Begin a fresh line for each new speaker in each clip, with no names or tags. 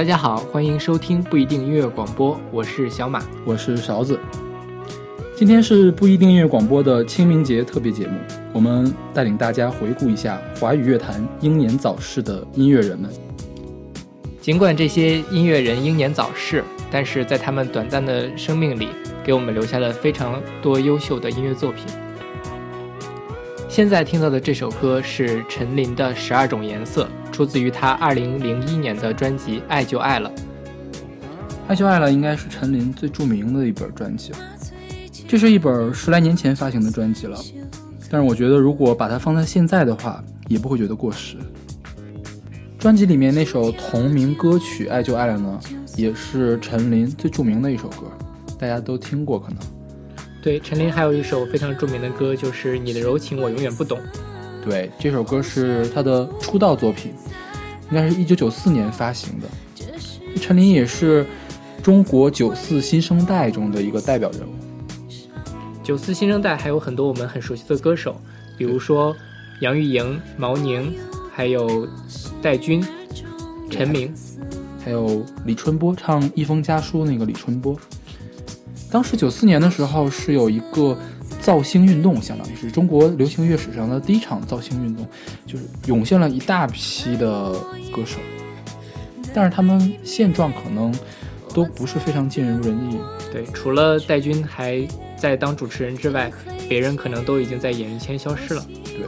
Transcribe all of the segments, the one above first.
大家好，欢迎收听不一定音乐广播，我是小马，
我是勺子。今天是不一定音乐广播的清明节特别节目，我们带领大家回顾一下华语乐坛英年早逝的音乐人们。
尽管这些音乐人英年早逝，但是在他们短暂的生命里，给我们留下了非常多优秀的音乐作品。现在听到的这首歌是陈琳的《十二种颜色》，出自于他二零零一年的专辑《爱就爱了》。
《爱就爱了》应该是陈琳最著名的一本专辑，这是一本十来年前发行的专辑了。但是我觉得，如果把它放在现在的话，也不会觉得过时。专辑里面那首同名歌曲《爱就爱了》呢，也是陈琳最著名的一首歌，大家都听过可能。
对，陈琳还有一首非常著名的歌，就是《你的柔情我永远不懂》。
对，这首歌是他的出道作品，应该是一九九四年发行的。陈琳也是中国九四新生代中的一个代表人物。
九四新生代还有很多我们很熟悉的歌手，比如说杨钰莹、毛宁，还有戴军、陈明，
还有李春波，唱《一封家书》那个李春波。当时九四年的时候是有一个造星运动，相当于是中国流行乐史上的第一场造星运动，就是涌现了一大批的歌手，但是他们现状可能都不是非常尽如人意。
对，除了戴军还在当主持人之外，别人可能都已经在演艺圈消失了。
对，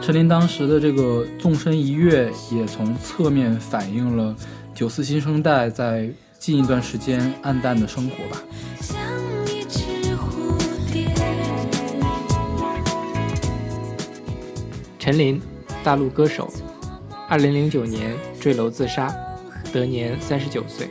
陈琳当时的这个纵身一跃，也从侧面反映了九四新生代在近一段时间暗淡的生活吧。
陈琳，大陆歌手，二零零九年坠楼自杀，得年三十九岁。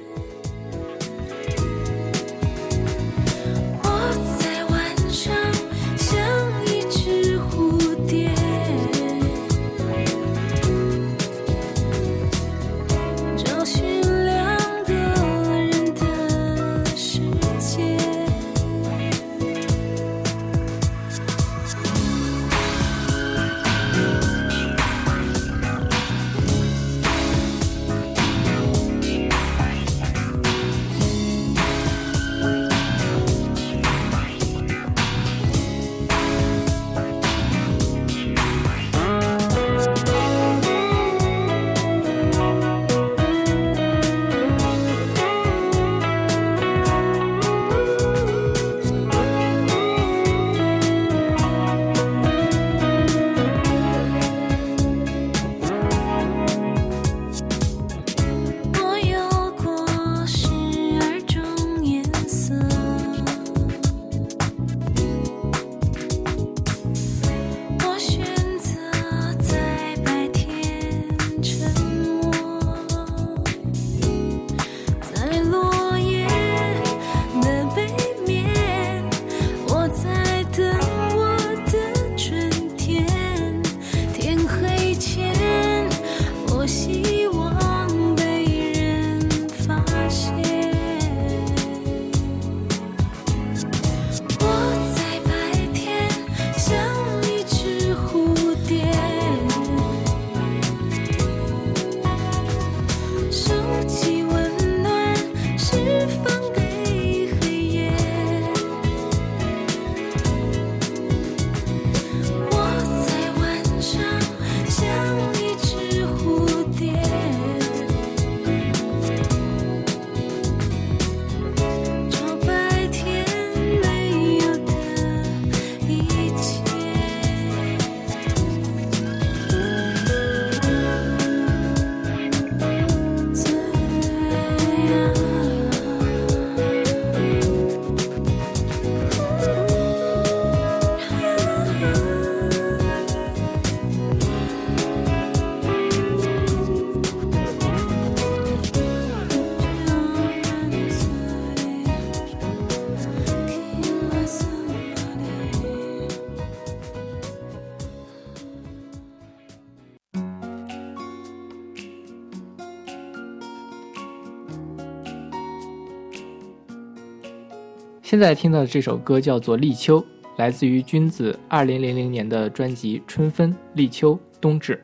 在听到的这首歌叫做《立秋》，来自于君子二零零零年的专辑《春分、立秋、冬至》。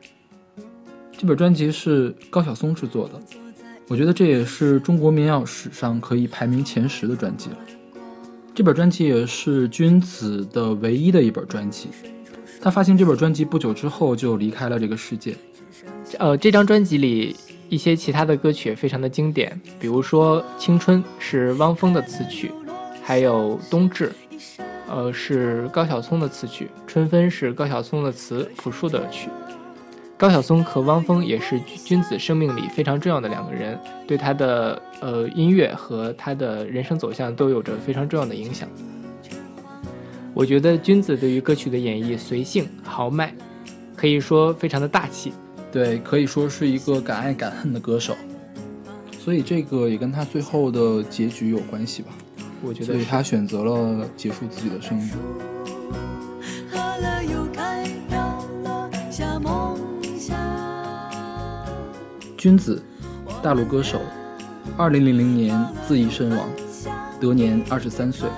这本专辑是高晓松制作的，
我觉得这也是中国民谣史上可以排名前十的专辑了。这本专辑也是君子的唯一的一本专辑。他发行这本专辑不久之后就离开了这个世界。
呃，这张专辑里一些其他的歌曲也非常的经典，比如说《青春》是汪峰的词曲，还有《冬至》，呃是高晓松的词曲，《春分》是高晓松的词，朴树的曲。高晓松和汪峰也是君子生命里非常重要的两个人，对他的呃音乐和他的人生走向都有着非常重要的影响。我觉得君子对于歌曲的演绎随性豪迈，可以说非常的大气。
对，可以说是一个敢爱敢恨的歌手，所以这个也跟他最后的结局有关系吧。
我觉得，
所以他选择了结束自己的生命。君子，大陆歌手，二零零零年自缢身亡，得年二十三岁。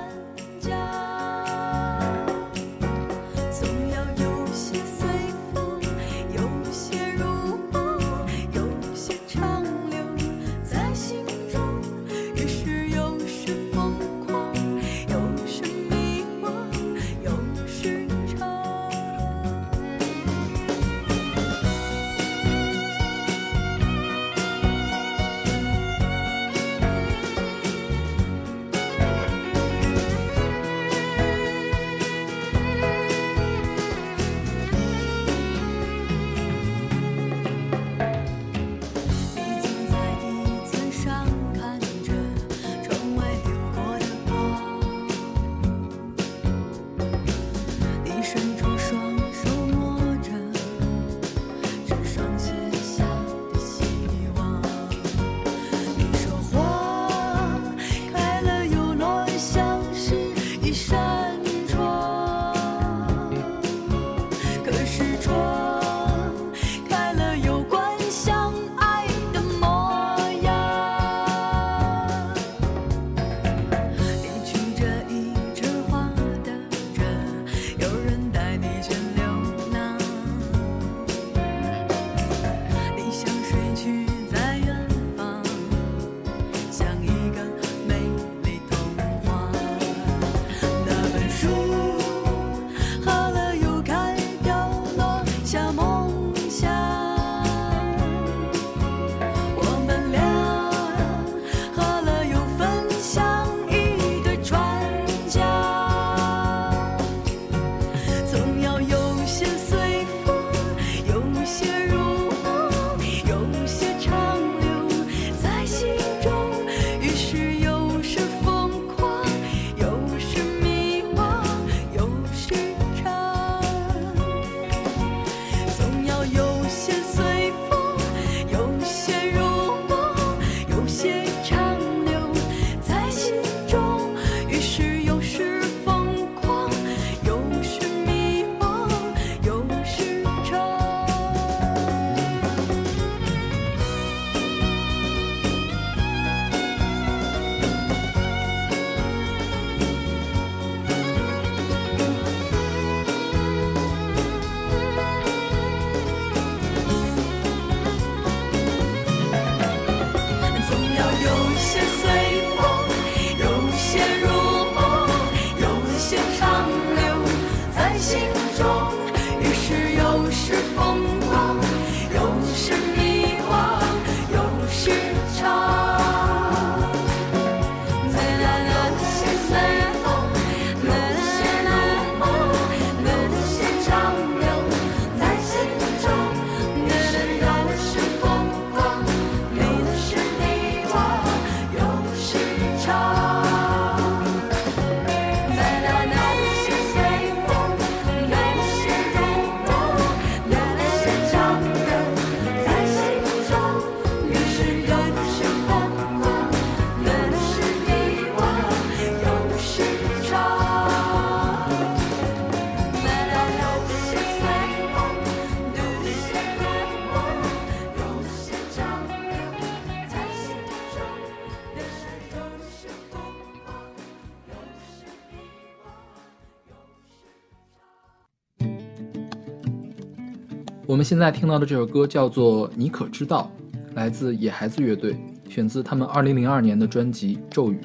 我们现在听到的这首歌叫做《你可知道》，来自野孩子乐队，
选自他们2002年的专辑《咒语》。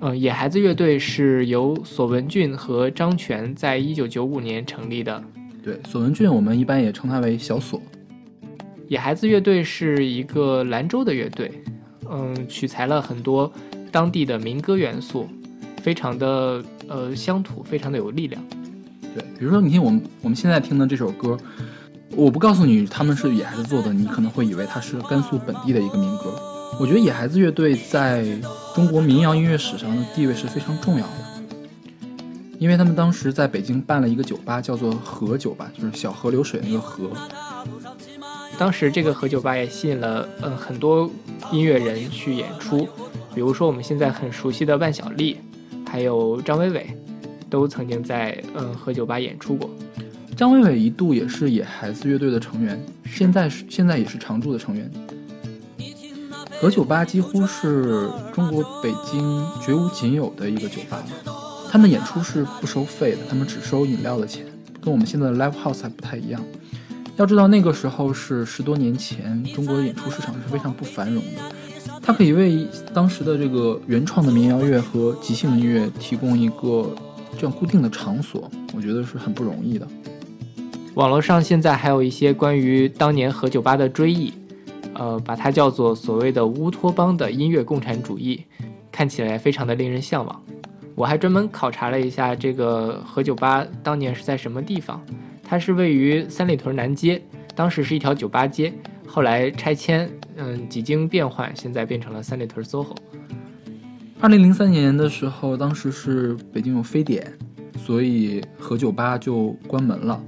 嗯，野孩子乐队是由索文俊和张全在一九九五年成立的。
对，索文俊我们一般也称他为小索。
野孩子乐队是一个兰州的乐队，嗯，取材了很多当地的民歌元素，非常的呃乡土，非常的有力量。
对，比如说你听我们我们现在听的这首歌，我不告诉你他们是野孩子做的，你可能会以为它是甘肃本地的一个民歌。我觉得野孩子乐队在中国民谣音乐史上的地位是非常重要的，因为他们当时在北京办了一个酒吧，叫做河酒吧，就是小河流水那个河。
当时这个河酒吧也吸引了嗯很多音乐人去演出，比如说我们现在很熟悉的万晓利，还有张伟伟，都曾经在嗯河酒吧演出过。
张伟伟一度也是野孩子乐队的成员，现在是现在也是常驻的成员。和酒吧几乎是中国北京绝无仅有的一个酒吧，他们演出是不收费的，他们只收饮料的钱，跟我们现在的 live house 还不太一样。要知道那个时候是十多年前，中国的演出市场是非常不繁荣的，它可以为当时的这个原创的民谣乐和即兴音乐提供一个这样固定的场所，我觉得是很不容易的。
网络上现在还有一些关于当年河酒吧的追忆。呃，把它叫做所谓的乌托邦的音乐共产主义，看起来非常的令人向往。我还专门考察了一下这个河酒吧当年是在什么地方，它是位于三里屯南街，当时是一条酒吧街，后来拆迁，嗯，几经变换，现在变成了三里屯 SOHO。
二零零三年的时候，当时是北京有非典，所以河酒吧就关门了，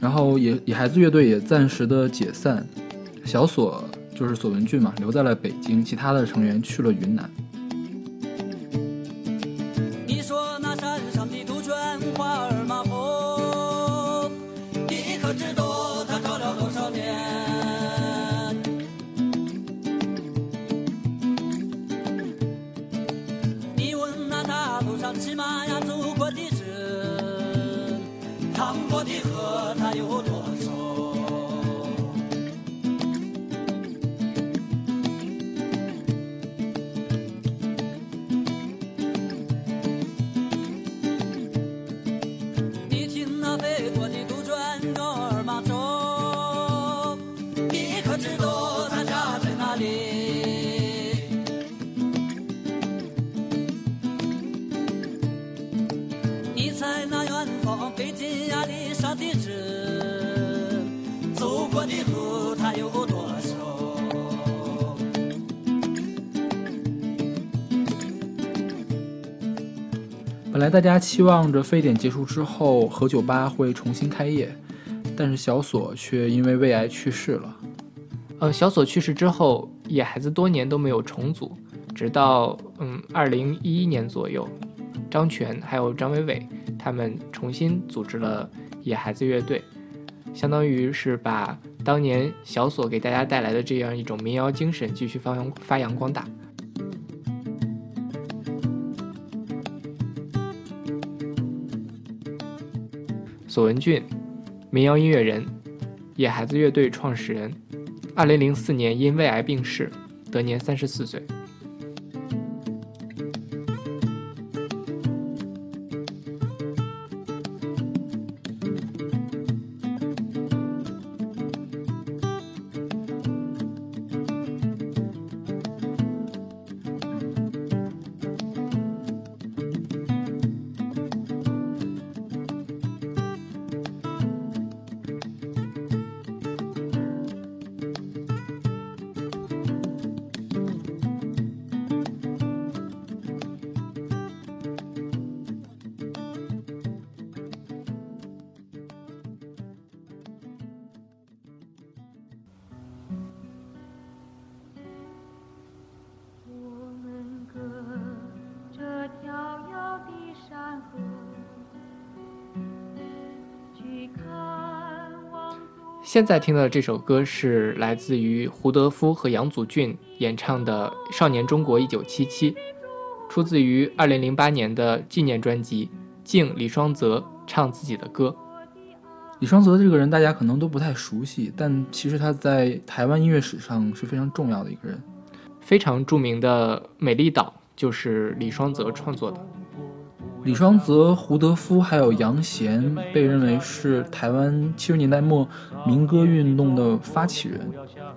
然后野野孩子乐队也暂时的解散。小索就是索文俊嘛，留在了北京，其他的成员去了云南。大家期望着非典结束之后，河酒吧会重新开业，但是小索却因为胃癌去世了。
呃，小索去世之后，野孩子多年都没有重组，直到嗯二零一一年左右，张全还有张伟伟他们重新组织了野孩子乐队，相当于是把当年小索给大家带来的这样一种民谣精神继续发扬发扬光大。索文俊，民谣音乐人，野孩子乐队创始人，二零零四年因胃癌病逝，得年三十四岁。现在听到的这首歌是来自于胡德夫和杨祖俊演唱的《少年中国一九七七》，出自于二零零八年的纪念专辑《敬李双泽唱自己的歌》。
李双泽这个人大家可能都不太熟悉，但其实他在台湾音乐史上是非常重要的一个人。
非常著名的《美丽岛》就是李双泽创作的。
李双泽、胡德夫还有杨贤被认为是台湾七十年代末民歌运动的发起人，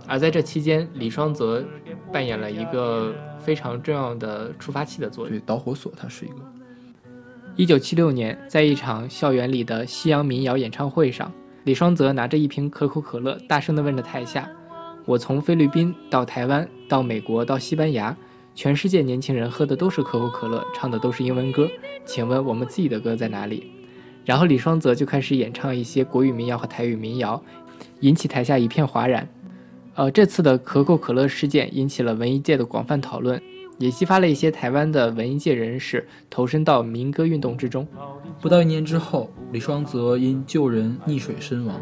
而在这期间，李双泽扮演了一个非常重要的触发器的作用，
对导火索，他是一个。
一九七六年，在一场校园里的西洋民谣演唱会上，李双泽拿着一瓶可口可乐，大声地问着台下：“我从菲律宾到台湾，到美国，到西班牙。”全世界年轻人喝的都是可口可乐，唱的都是英文歌，请问我们自己的歌在哪里？然后李双泽就开始演唱一些国语民谣和台语民谣，引起台下一片哗然。呃，这次的可口可乐事件引起了文艺界的广泛讨论，也激发了一些台湾的文艺界人士投身到民歌运动之中。
不到一年之后，李双泽因救人溺水身亡。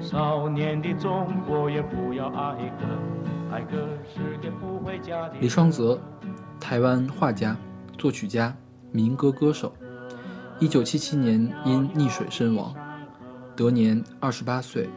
少年的中国也不要爱爱李双泽，台湾画家、作曲家、民歌歌手，一九七七年因溺水身亡，得年二十八岁。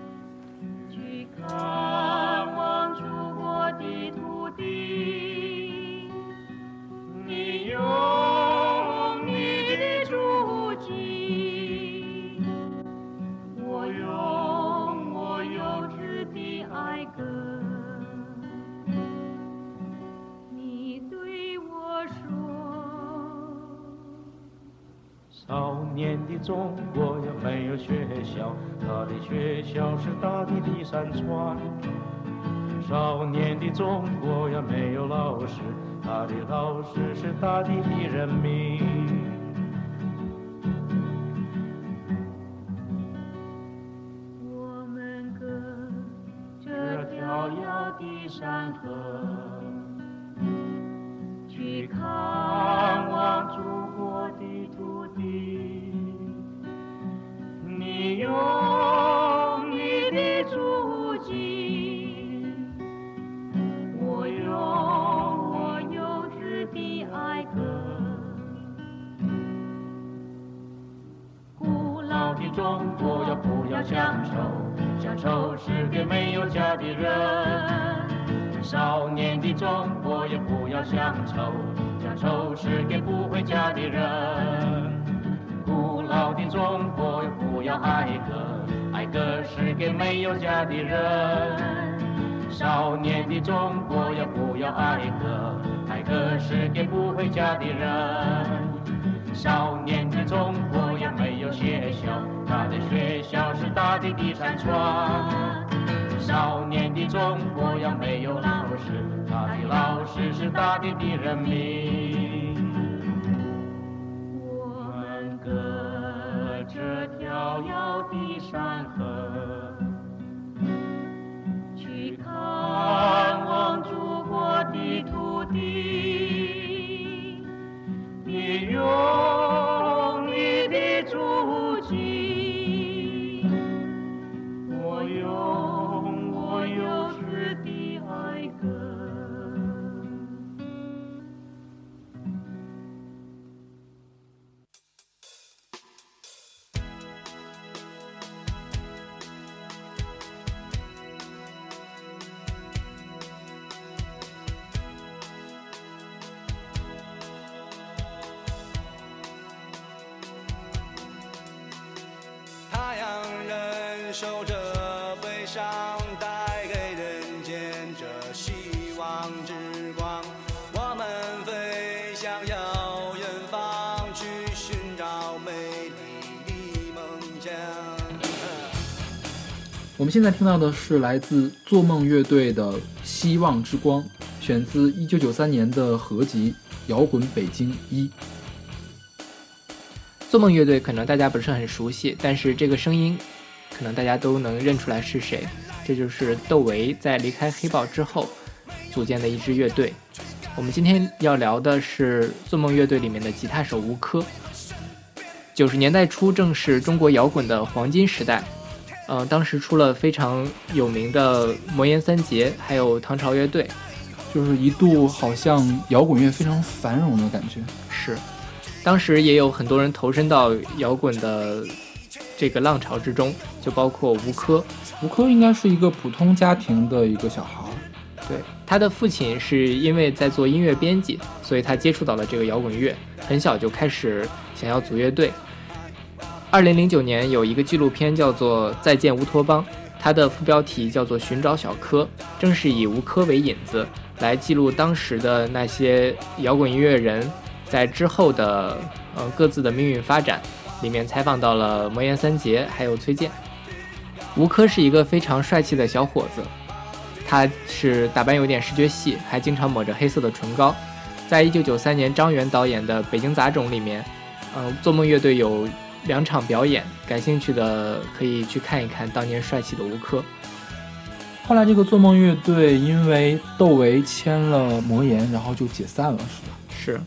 的学校是大地的山川。少年的中国呀没有老师，他的老师是大地的人民。我们隔着迢遥的山河，去看乡愁，乡愁是给不回家的人。古老的中国。不要爱歌，爱歌是给没有家的人。少年的中国呀，不要爱歌，爱歌是给不回家的人。少年的中国呀，没有学校，他的学校是大地的山川。少年的中国呀，没有老师，老师是大地的人民。我们隔着迢遥的山河，去看望祖国的土地，们
现在听到的是来自做梦乐队的《希望之光》，选自一九九三年的合集《摇滚北京一》。
做梦乐队可能大家不是很熟悉，但是这个声音。可能大家都能认出来是谁，这就是窦唯在离开黑豹之后组建的一支乐队。我们今天要聊的是做梦乐队里面的吉他手吴科。九十年代初正是中国摇滚的黄金时代，嗯，当时出了非常有名的魔岩三杰，还有唐朝乐队，
就是一度好像摇滚乐非常繁荣的感觉。
是，当时也有很多人投身到摇滚的。这个浪潮之中，就包括吴科。
吴科应该是一个普通家庭的一个小孩，
对，他的父亲是因为在做音乐编辑，所以他接触到了这个摇滚乐，很小就开始想要组乐队。二零零九年有一个纪录片叫做《再见乌托邦》，它的副标题叫做《寻找小柯》，正是以吴柯为引子来记录当时的那些摇滚音乐人在之后的呃各自的命运发展。里面采访到了魔岩三杰还有崔健。吴柯是一个非常帅气的小伙子，他是打扮有点视觉系，还经常抹着黑色的唇膏。在一九九三年张元导演的《北京杂种》里面，嗯，做梦乐队有。两场表演，感兴趣的可以去看一看当年帅气的吴科。
后来这个做梦乐队因为窦唯签了魔岩，然后就解散了，是吧？
是。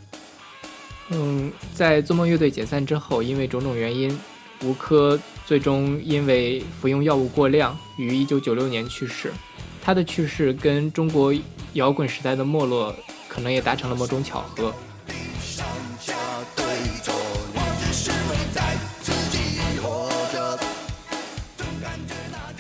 嗯，在做梦乐队解散之后，因为种种原因，吴科最终因为服用药物过量，于一九九六年去世。他的去世跟中国摇滚时代的没落，可能也达成了某种巧合。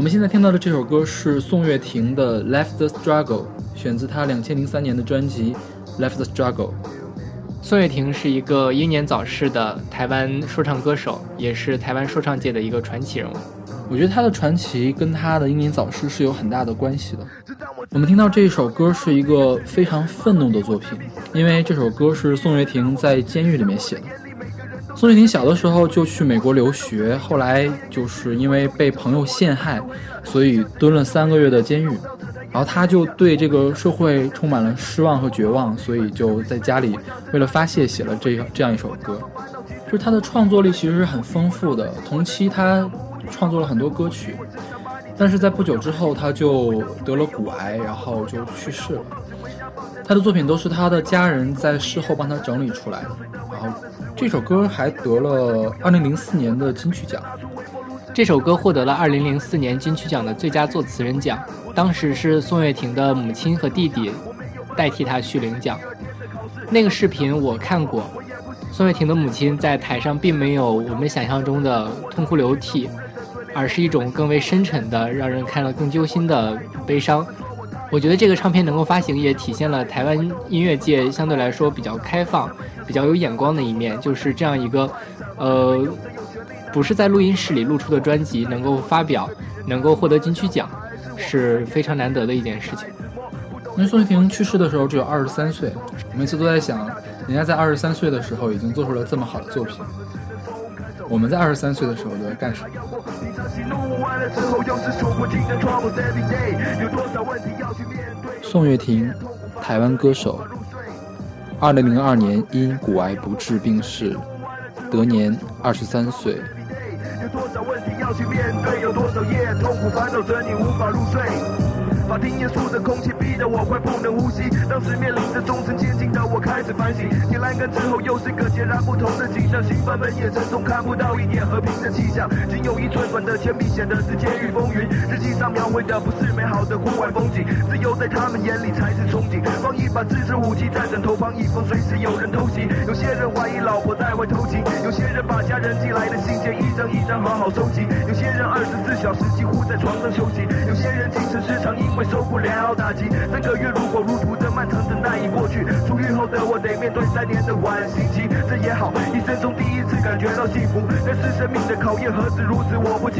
我们现在听到的这首歌是宋岳庭的《Left the Struggle》，选自他两千零三年的专辑《Left the Struggle》。
宋岳庭是一个英年早逝的台湾说唱歌手，也是台湾说唱界的一个传奇人物。
我觉得他的传奇跟他的英年早逝是有很大的关系的。我们听到这首歌是一个非常愤怒的作品，因为这首歌是宋岳庭在监狱里面写的。宋岳庭小的时候就去美国留学，后来就是因为被朋友陷害，所以蹲了三个月的监狱。然后他就对这个社会充满了失望和绝望，所以就在家里为了发泄写了这这样一首歌。就是他的创作力其实是很丰富的，同期他创作了很多歌曲，但是在不久之后他就得了骨癌，然后就去世了。他的作品都是他的家人在事后帮他整理出来的。然后这首歌还得了2004年的金曲奖。
这首歌获得了2004年金曲奖的最佳作词人奖。当时是宋岳庭的母亲和弟弟代替他去领奖。那个视频我看过，宋岳庭的母亲在台上并没有我们想象中的痛哭流涕，而是一种更为深沉的、让人看了更揪心的悲伤。我觉得这个唱片能够发行，也体现了台湾音乐界相对来说比较开放、比较有眼光的一面。就是这样一个，呃，不是在录音室里录出的专辑，能够发表，能够获得金曲奖。是非常难得的一件事情。
因为宋岳庭去世的时候只有二十三岁，每次都在想，人家在二十三岁的时候已经做出了这么好的作品，我们在二十三岁的时候都在干什么？宋岳庭，台湾歌手，二零零二年因骨癌不治病逝，得年二十三岁。多少问题要去面对，有多少夜痛苦烦恼着你无法入睡。法庭严肃的空气逼得我快不能呼吸，当时面临着终身监禁的我开始反省。进栏杆之后又是个截然不同的景象，刑犯们眼神中看不到一点和平的气象，仅有一寸短的铅笔显得是监狱风云。日记上描绘的不是美好的户外风景，自由在他们眼里才是憧憬。放一把自制武器在枕头旁，以防随时有人偷袭。有些人怀疑老婆在外偷情，有些人把家人寄来的信件一张一张好好收集，有些人二十四小时几乎在床上休息，有些人精神失常因为。受不了打击，三个月如火如荼的漫长等待已过去，出狱后的我得面对三年的缓刑期，这也好，一生中第一次感觉到幸福。但是生命的考验何止如此，我不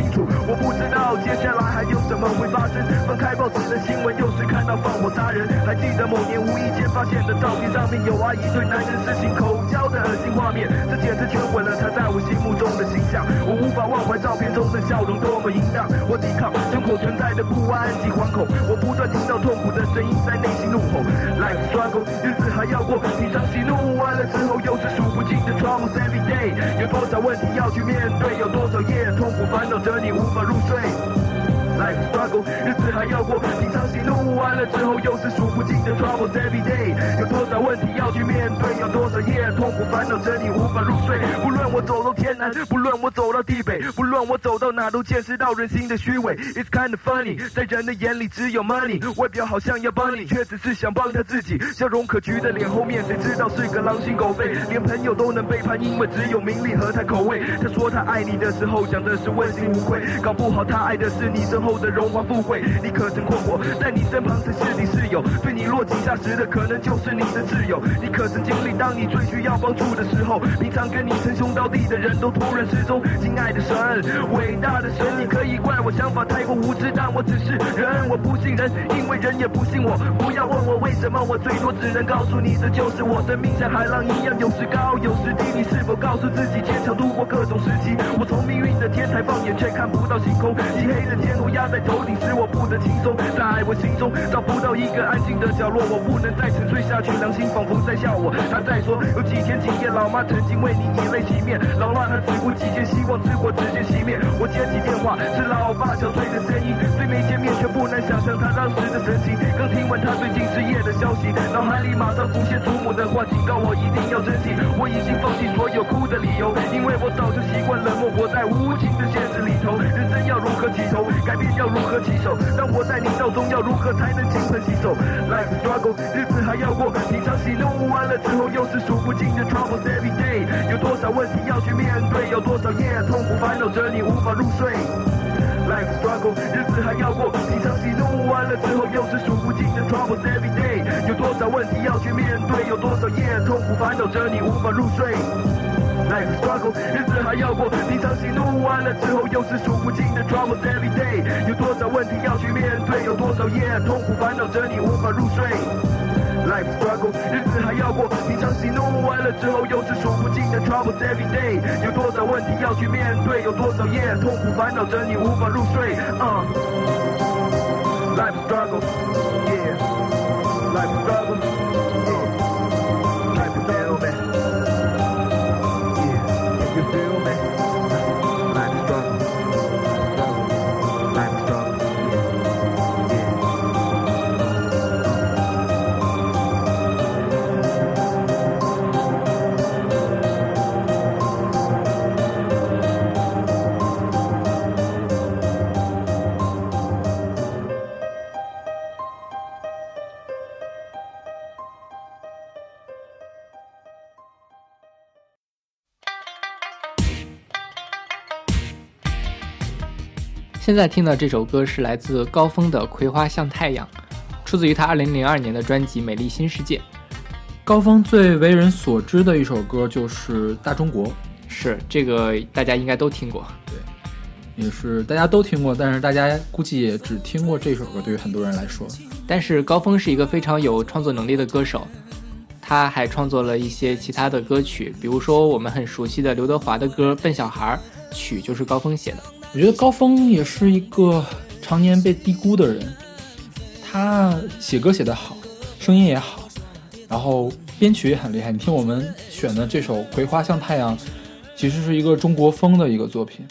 我不知道接下来还有什么会发生。翻开报纸的新闻，又是看到放火杀人。还记得某年无意间发现的照片上面有阿姨对男人施行口交的恶心画面，这简直全毁了她在我心目中的形象。我无法忘怀照片中的笑容多么淫荡，我抵抗胸口存在的不安及惶恐。我不断听到痛苦的声音在内心怒吼，Life struggle，日子还要过，平常喜怒完了之后又是数不尽的 troubles every day，有多少问题要去面对，有多少夜痛苦烦恼着你无法入睡。Life struggle，日子还要过，平常喜怒完了之后，又是数不尽的 trouble every day。有多少问题要去面对，有多少夜痛苦烦恼着你无法入睡。不论我走到天南，不论我走到地北，不论我走到哪，都见识到人心的虚伪。It's kind of funny，在人的眼里只有 money，外表好像要帮你，却只是想帮他自己。笑容可掬的脸后面，谁知道是个狼心狗肺？连朋友都能背叛，因为只有名利和他口味。他说他爱你的时候，讲的是问心无愧，搞不好他爱的是你身后。的荣华富贵，你可曾困惑？在你身旁曾是你室友，对你落井下石的可能就是你的挚友。你可曾经历当你最需要帮助的时候，平常跟你称兄道弟的人都突然失踪？亲爱的神，伟大的神，你可以怪我想法太过无知，但我只是人，我不信人，因为人也不信我。不要问我为什么，我最多只能告诉你，这就是我生命像海浪一样，有时高有时低。你是否告诉自己坚强度过各种时期？我从命运的天台放眼，却看不到星空，漆黑的天路。压在头顶，使我不得轻松。在我心中找不到一个安静的角落，我不能再沉睡下去。良心仿佛在笑我。他在说，有几天几夜，老妈曾经为你以泪洗面。老妈她只顾几件希望之火直接熄灭。我接起电话，是老爸憔悴的声音。虽没见面，却不难想象他当时的神情。刚听完他最近失业的消息，脑海里马上浮现祖母的话，警告我一定要珍惜。我已经放弃所有哭的理由，因为我早就习惯冷漠，活在无情的现实改变。要如何起手？当我在你道中，要如何才能金盆洗手？Life struggle，日子还要过，平常喜怒完了之后，又是数不尽的 troubles every day。有多少问题要去面对？有多少夜痛苦烦恼着你无法入睡？Life struggle，日子还要过，平常喜怒完了之后，又是数不尽的 troubles every day。有多少问题要去面对？有多少夜痛苦烦恼着你无法入睡？Life struggle，日子还要过，平常喜怒完了之后又是数不尽的 troubles every day。有多少问题要去面对，有多少夜痛苦烦恼着你无法入睡。Life struggle，日子还要过，平常喜怒完了之后又是数不尽的 troubles every day。有多少问题要去面对，有多少夜痛苦烦恼着你无法入睡。Uh. Life is struggle,
现在听的这首歌是来自高峰的《葵花向太阳》，出自于他2002年的专辑《美丽新世界》。
高峰最为人所知的一首歌就是《大中国》，
是这个大家应该都听过。
对也是大家都听过，但是大家估计也只听过这首歌。对于很多人来说，
但是高峰是一个非常有创作能力的歌手，他还创作了一些其他的歌曲，比如说我们很熟悉的刘德华的歌《笨小孩》，曲就是高峰写的。
我觉得高峰也是一个常年被低估的人。他写歌写得好，声音也好，然后编曲也很厉害。你听我们选的这首《葵花像太阳》，其实是一个中国风的一个作品。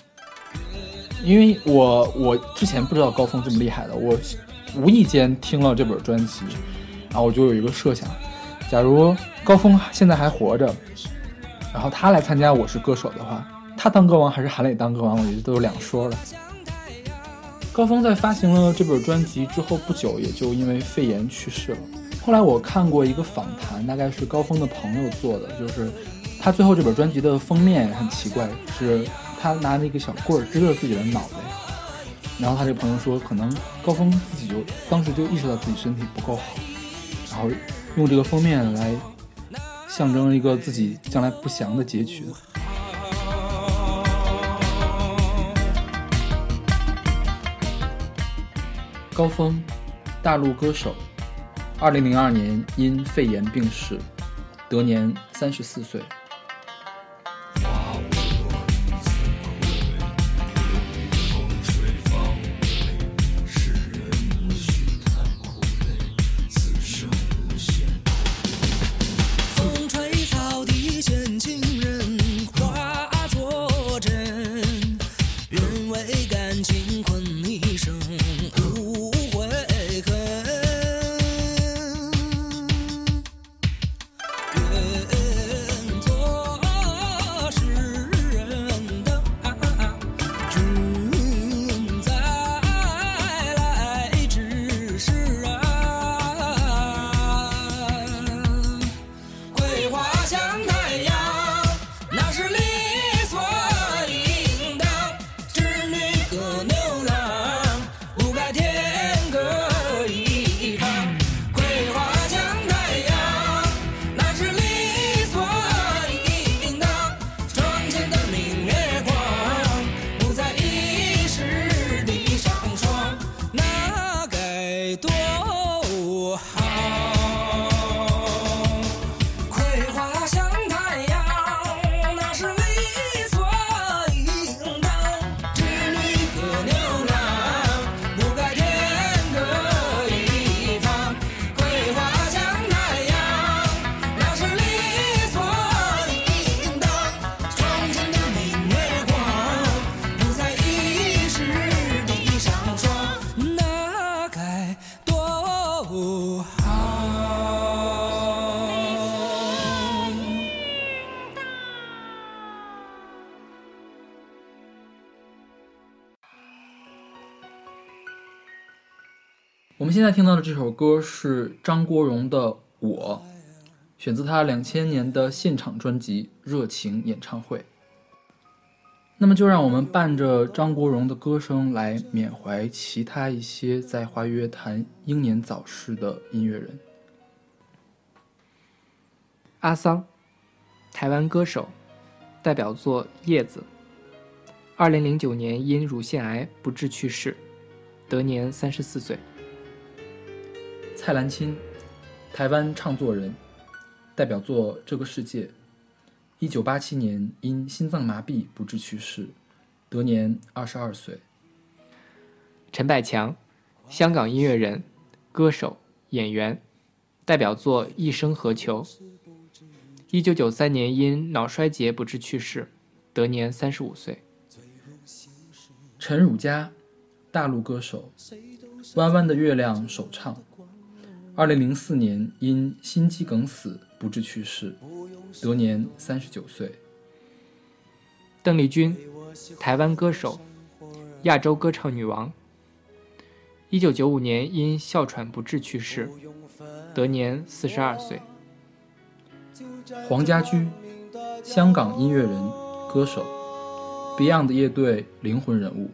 因为我我之前不知道高峰这么厉害的，我无意间听了这本专辑，然后我就有一个设想：假如高峰现在还活着，然后他来参加《我是歌手》的话，他当歌王还是韩磊当歌王，我觉得都有两说了。高峰在发行了这本专辑之后不久，也就因为肺炎去世了。后来我看过一个访谈，大概是高峰的朋友做的，就是他最后这本专辑的封面很奇怪，是他拿着一个小棍儿支着自己的脑袋，然后他这朋友说，可能高峰自己就当时就意识到自己身体不够好，然后用这个封面来象征一个自己将来不祥的结局。高峰，大陆歌手，二零零二年因肺炎病逝，得年三十四岁。我们现在听到的这首歌是张国荣的《我》，选自他两千年的现场专辑《热情演唱会》。那么，就让我们伴着张国荣的歌声来缅怀其他一些在华语乐坛英年早逝的音乐人。
阿桑，台湾歌手，代表作《叶子》。二零零九年因乳腺癌不治去世，得年三十四岁。
蔡澜清，台湾唱作人，代表作《这个世界》。一九八七年因心脏麻痹不治去世，得年二十二岁。
陈百强，香港音乐人、歌手、演员，代表作《一生何求》。一九九三年因脑衰竭不治去世，得年三十五岁。
陈汝佳，大陆歌手，《弯弯的月亮》首唱。二零零四年因心肌梗死不治去世，得年三十九岁。
邓丽君，台湾歌手，亚洲歌唱女王。一九九五年因哮喘不治去世，得年四十二岁。
黄家驹，香港音乐人、歌手，Beyond 乐队灵魂人物。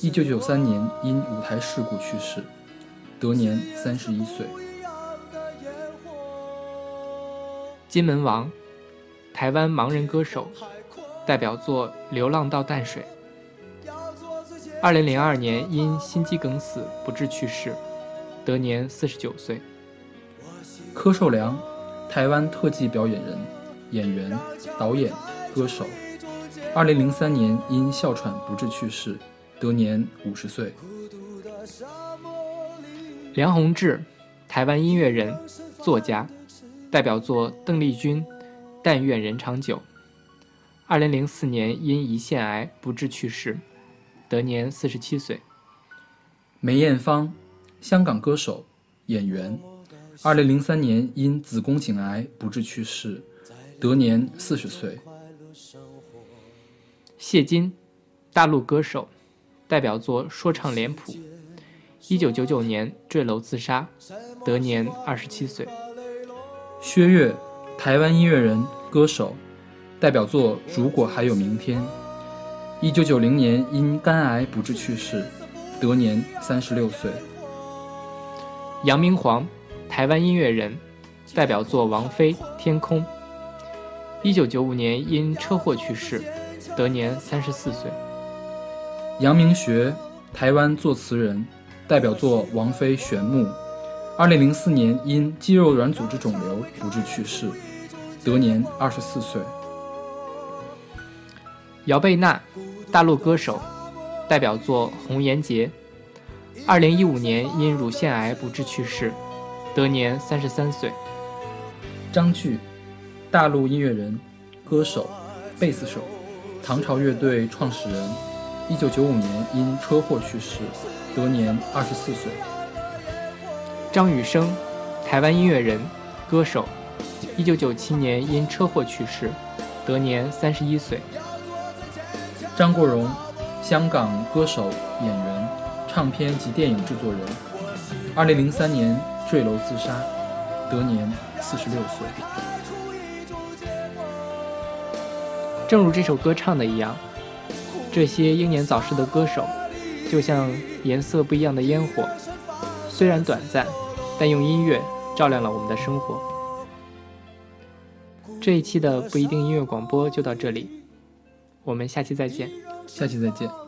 一九九三年因舞台事故去世，得年三十一岁。
金门王，台湾盲人歌手，代表作《流浪到淡水》。二零零二年因心肌梗死不治去世，得年四十九岁。
柯受良，台湾特技表演人、演员、导演、歌手。二零零三年因哮喘不治去世，得年五十岁。
梁宏志，台湾音乐人、作家，代表作《邓丽君》《但愿人长久》。二零零四年因胰腺癌不治去世，得年四十七岁。
梅艳芳，香港歌手、演员。二零零三年因子宫颈癌不治去世，得年四十岁。
谢金，大陆歌手，代表作说唱脸谱。一九九九年坠楼自杀，得年二十七岁。
薛岳，台湾音乐人、歌手，代表作《如果还有明天》。一九九零年因肝癌不治去世，得年三十六岁。
杨明煌，台湾音乐人，代表作《王菲》《天空》。一九九五年因车祸去世，得年三十四岁。
杨明学，台湾作词人，代表作《王菲》《玄木》。二零零四年因肌肉软组织肿瘤不治去世，得年二十四岁。
姚贝娜，大陆歌手，代表作《红颜劫》。二零一五年因乳腺癌不治去世，得年三十三岁。
张炬，大陆音乐人、歌手、贝斯手，唐朝乐队创始人。一九九五年因车祸去世，得年二十四岁。
张雨生，台湾音乐人、歌手，一九九七年因车祸去世，得年三十一岁。
张国荣，香港歌手、演员、唱片及电影制作人。二零零三年坠楼自杀，得年四十六岁。
正如这首歌唱的一样，这些英年早逝的歌手，就像颜色不一样的烟火，虽然短暂，但用音乐照亮了我们的生活。这一期的不一定音乐广播就到这里，我们下期再见。
下期再见。